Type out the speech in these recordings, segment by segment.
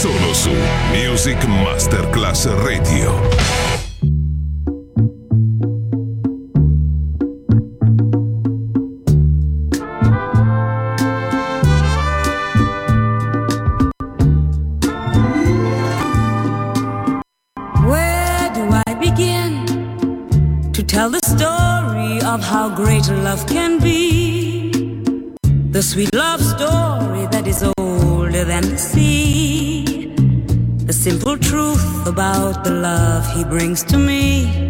solo su Music Masterclass Radio. how great love can be. The sweet love story that is older than the sea simple truth about the love he brings to me.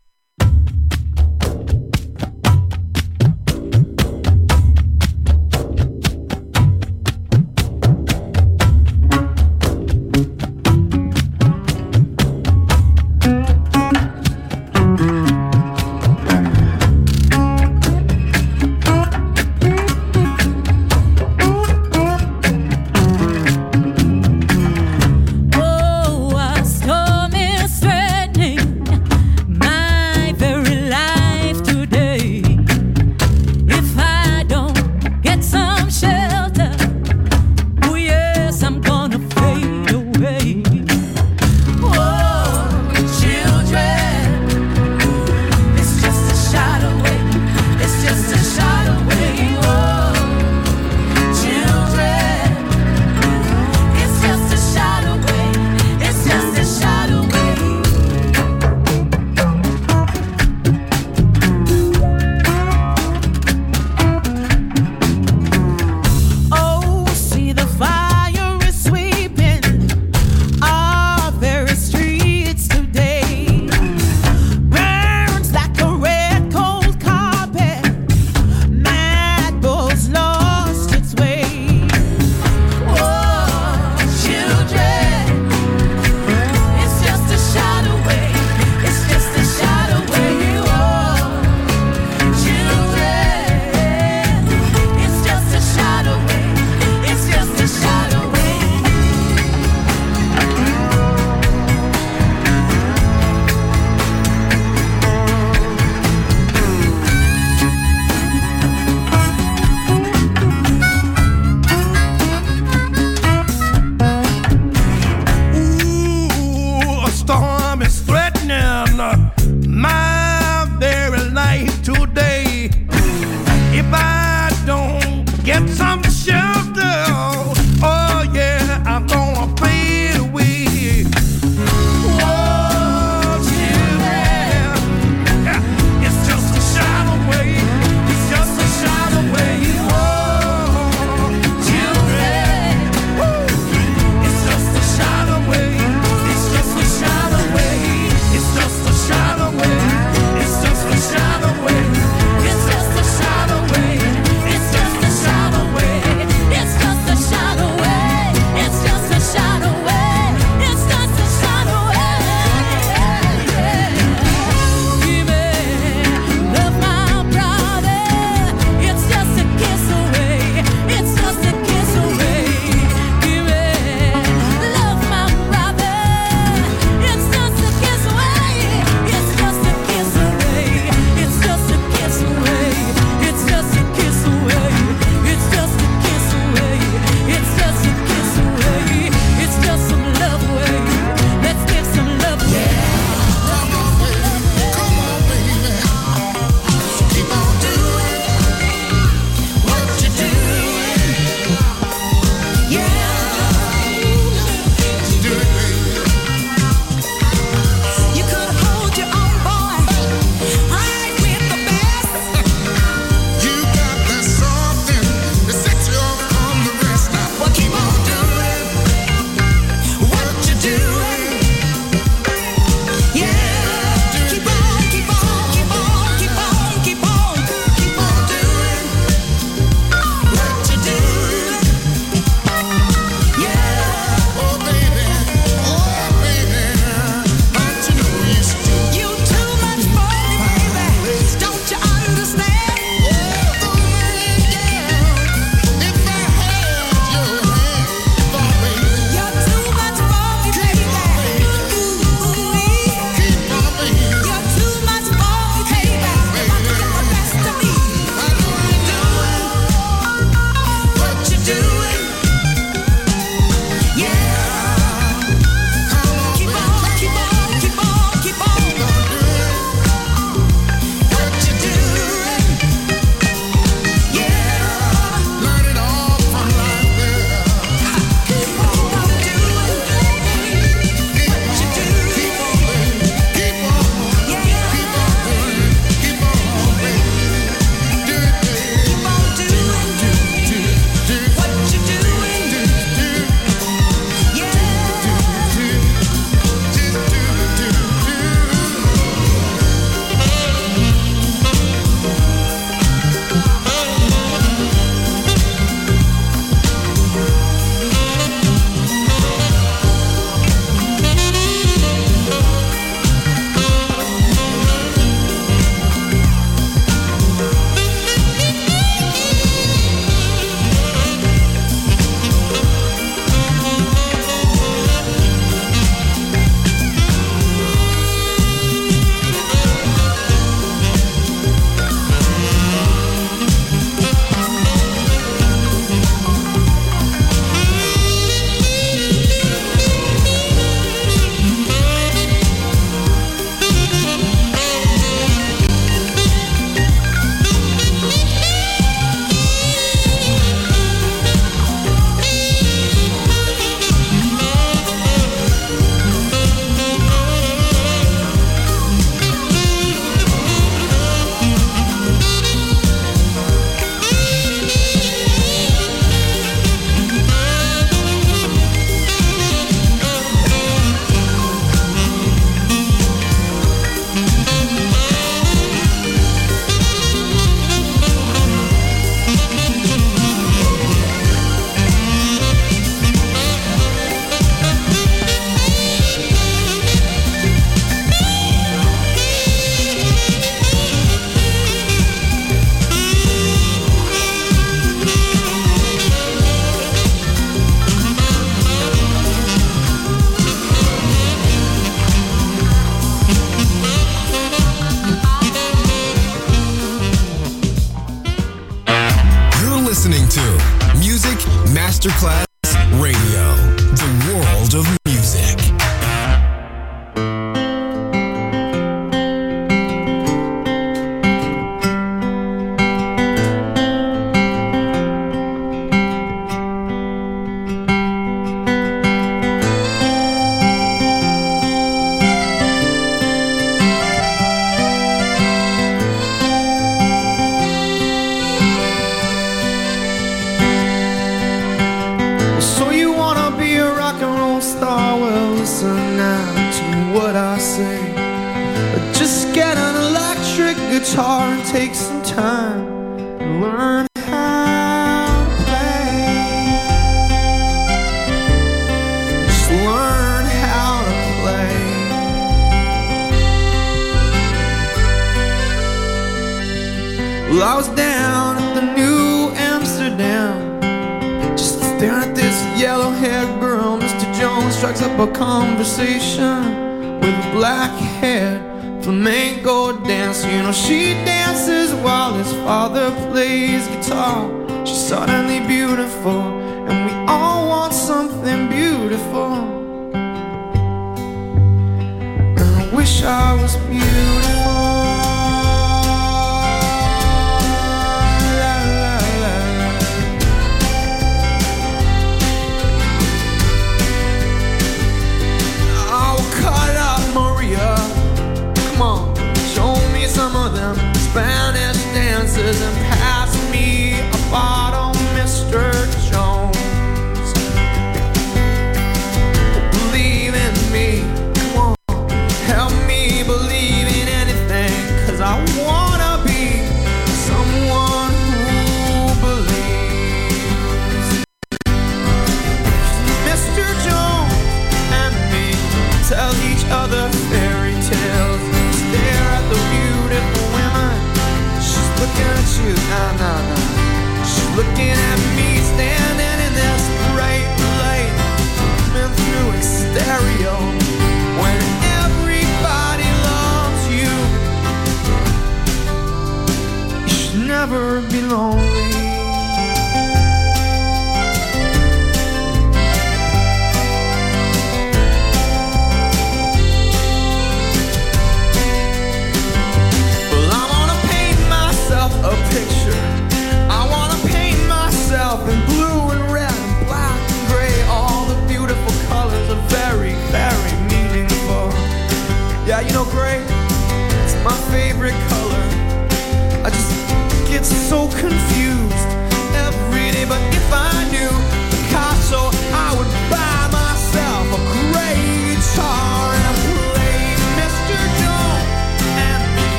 Radio, the world of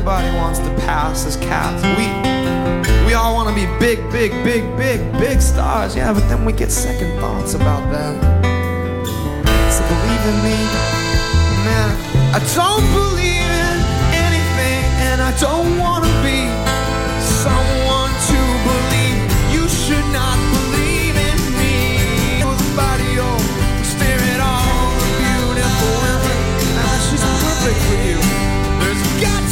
Everybody wants to pass as cats. We we all want to be big, big, big, big, big stars. Yeah, but then we get second thoughts about that. So believe in me, man. I don't believe in anything, and I don't want to be someone to believe. You should not believe in me. Everybody, oh, stare at all the beautiful women, and she's perfect for you.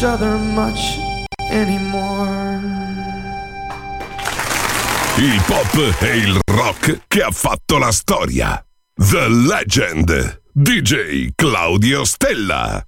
much anymore. Il pop e il rock che ha fatto la storia. The Legend. DJ Claudio Stella.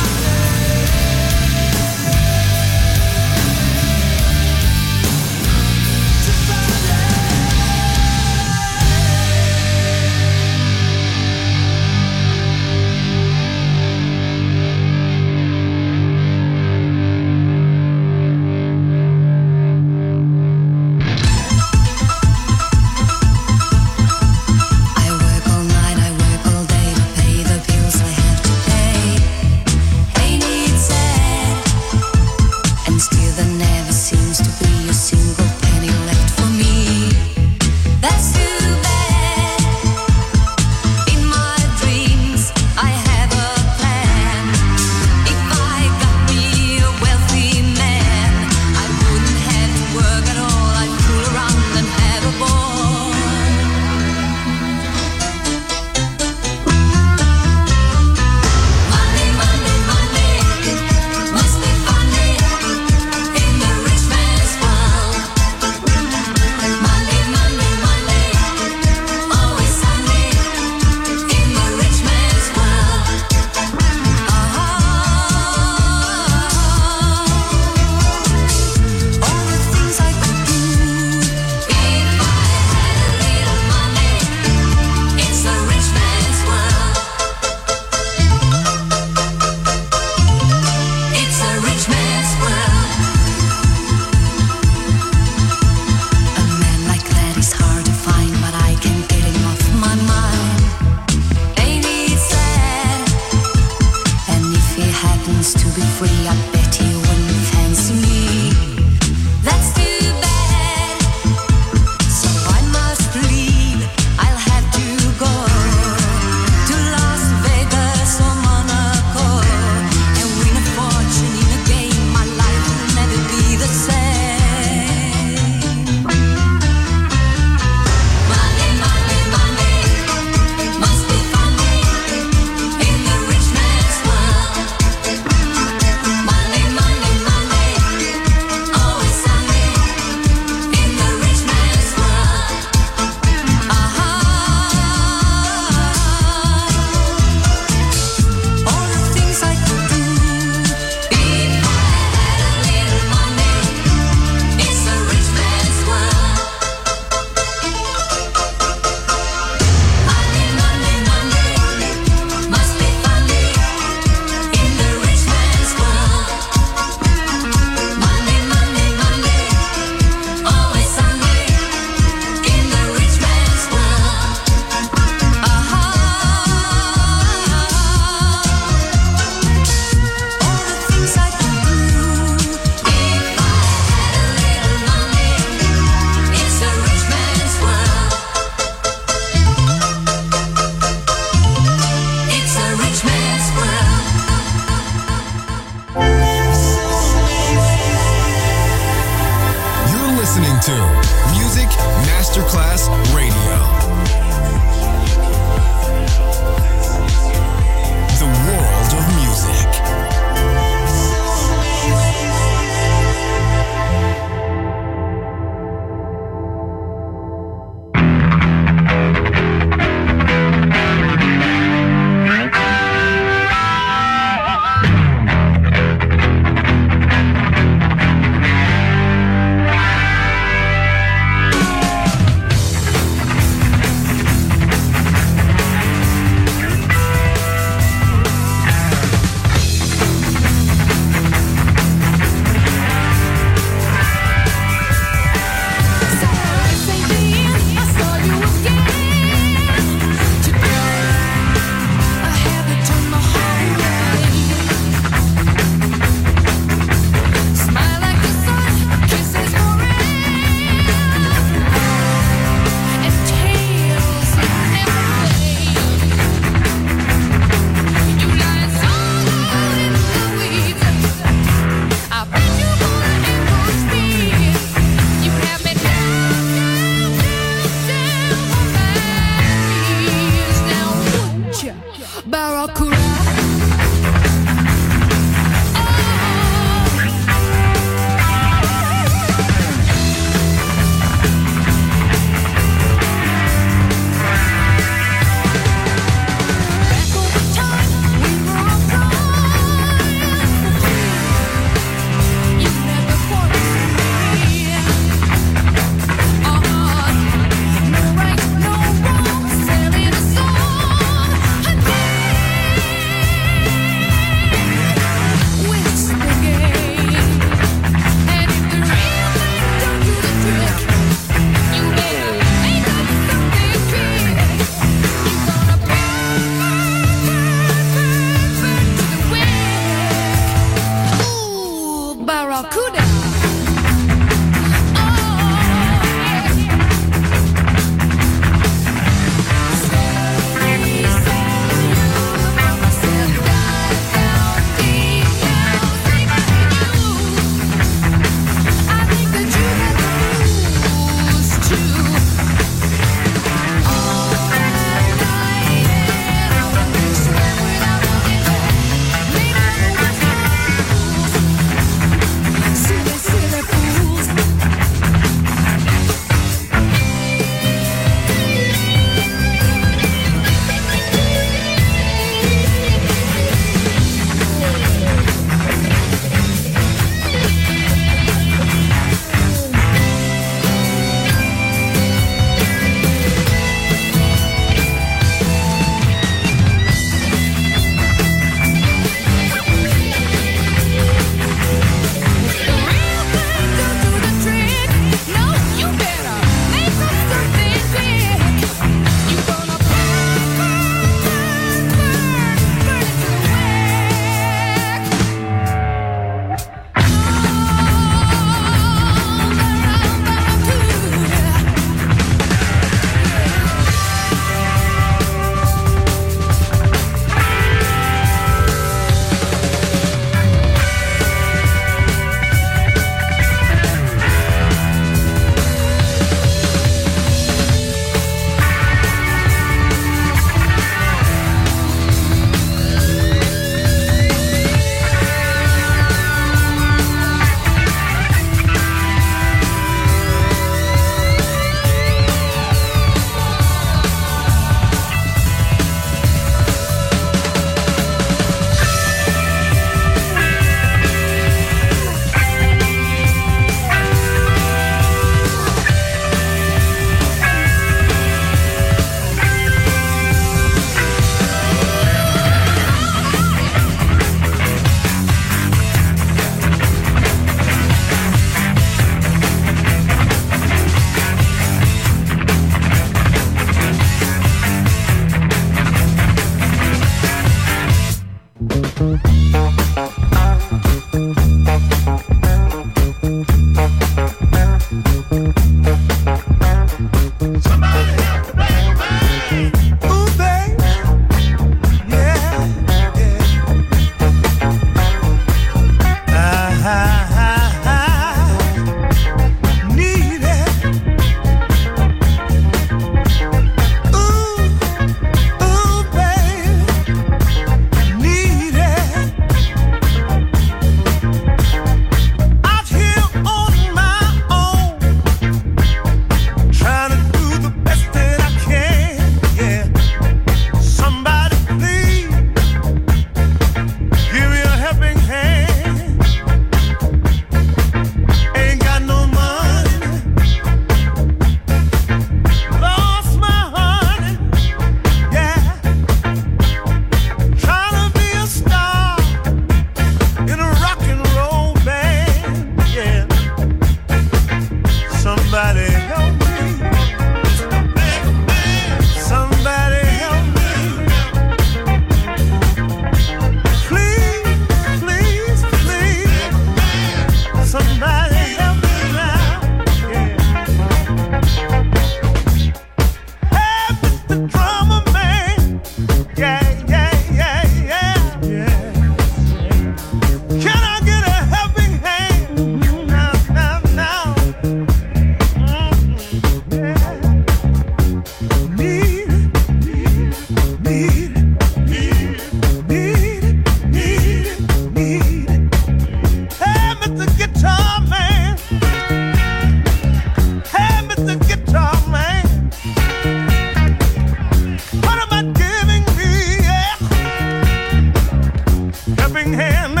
hand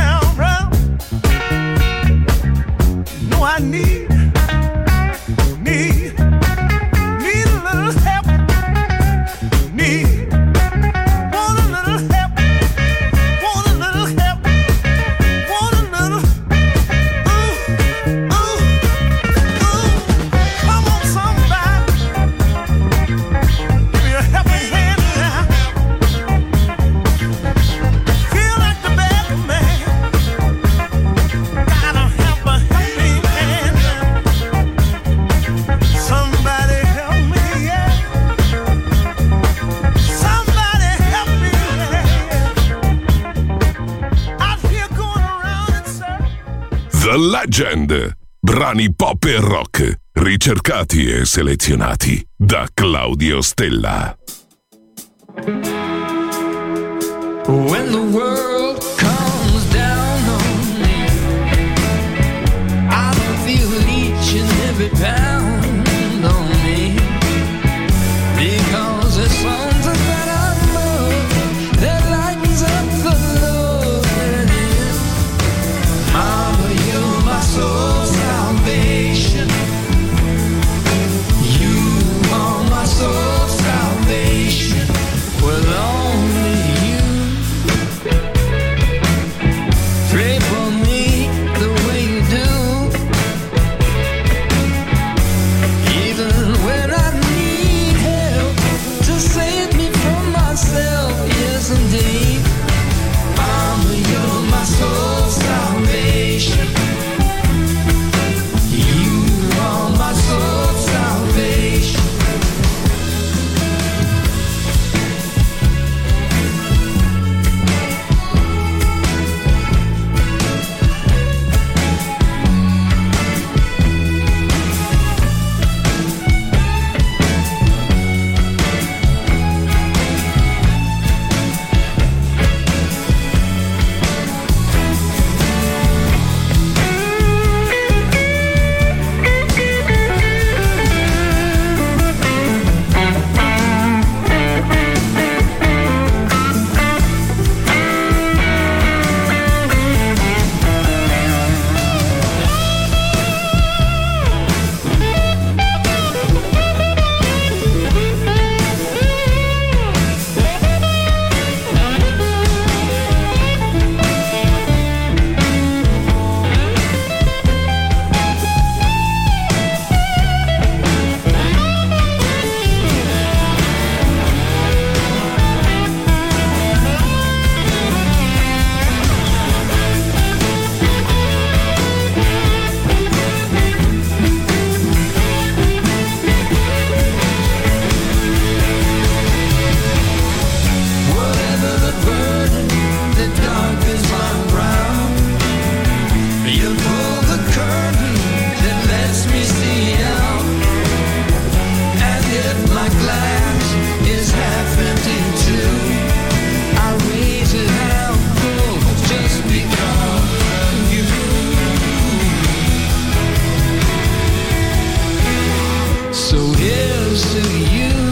ricercati e selezionati da Claudio Stella. When the world comes down on me, I feel each and every pound. to you.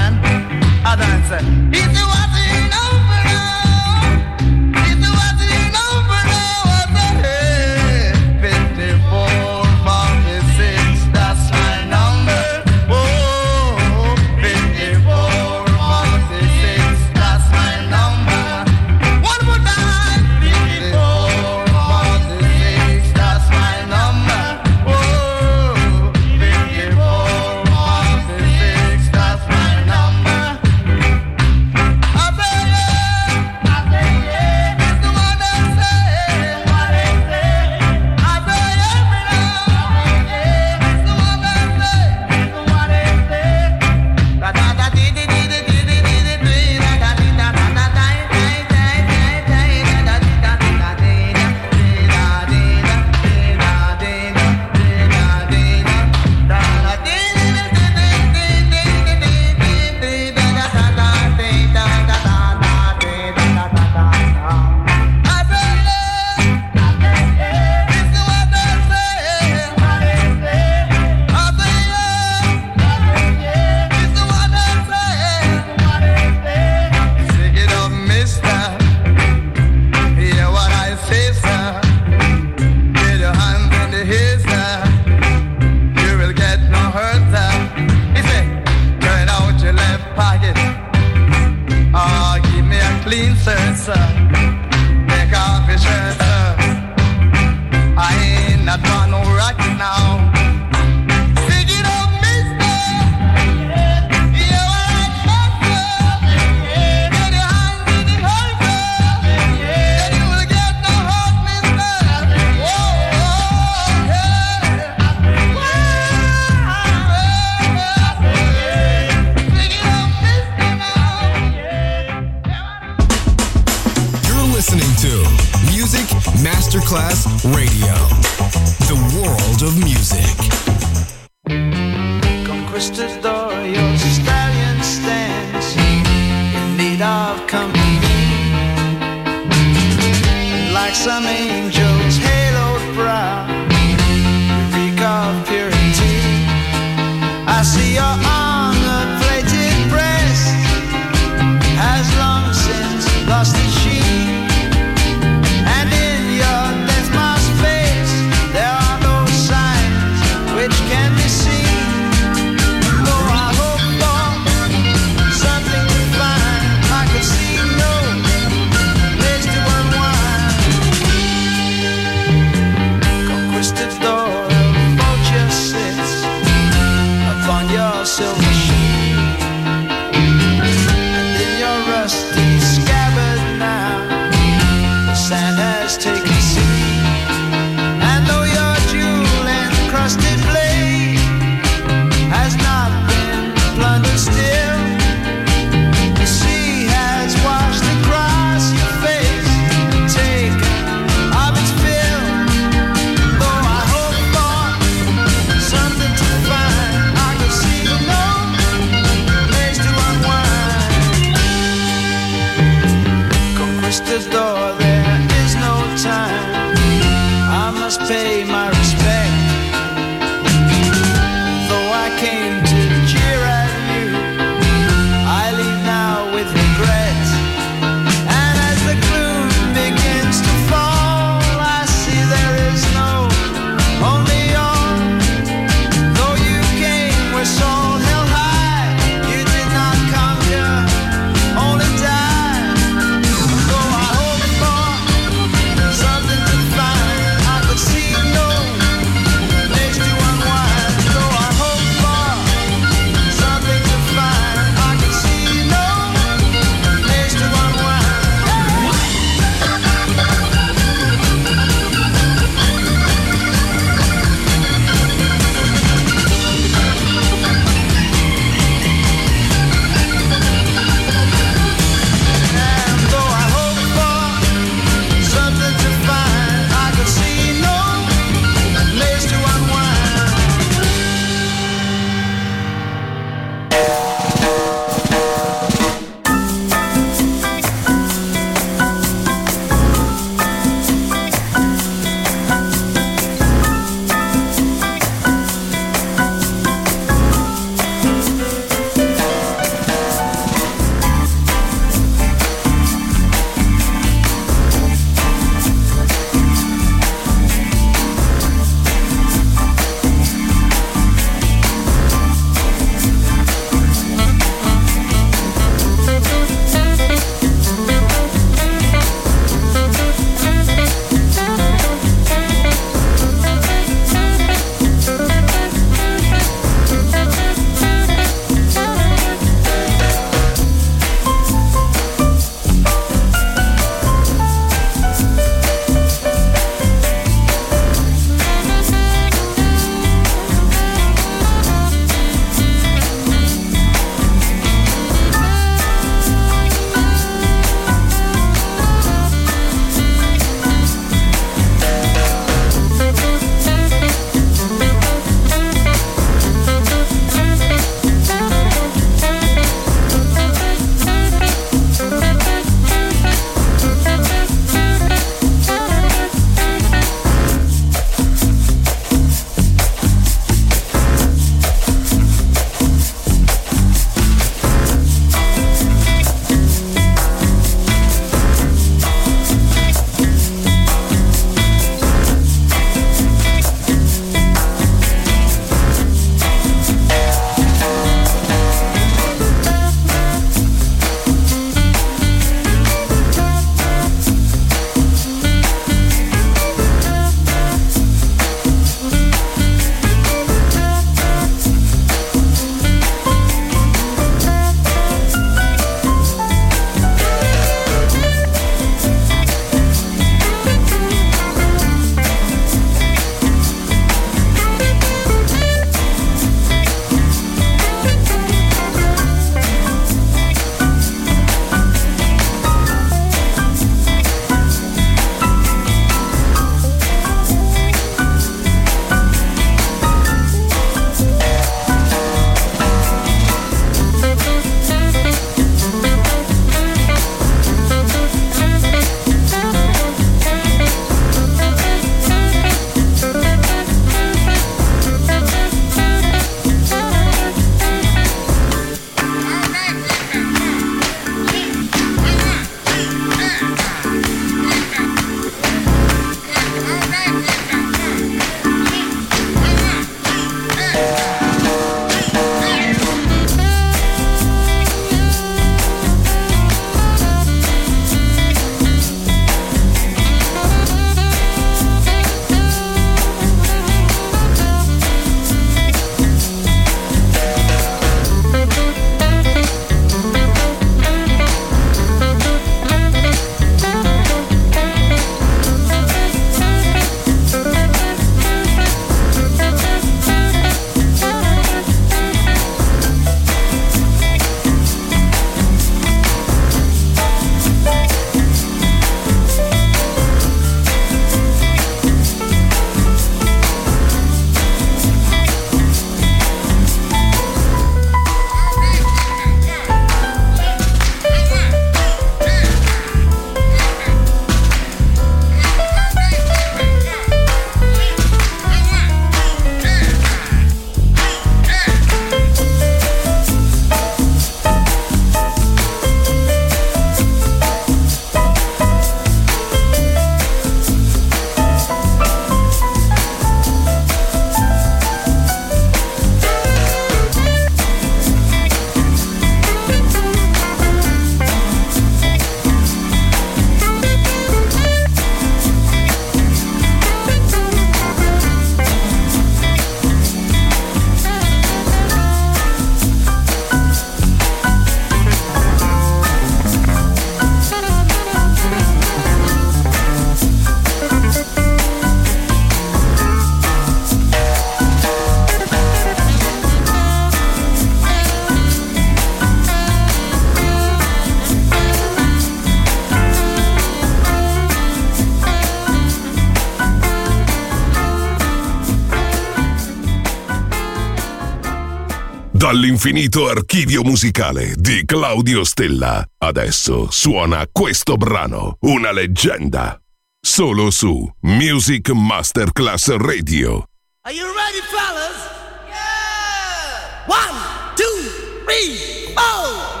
Dall'infinito archivio musicale di Claudio Stella. Adesso suona questo brano, una leggenda. Solo su Music Masterclass Radio. Are you ready, fellas? Yeah! One, two, three, four!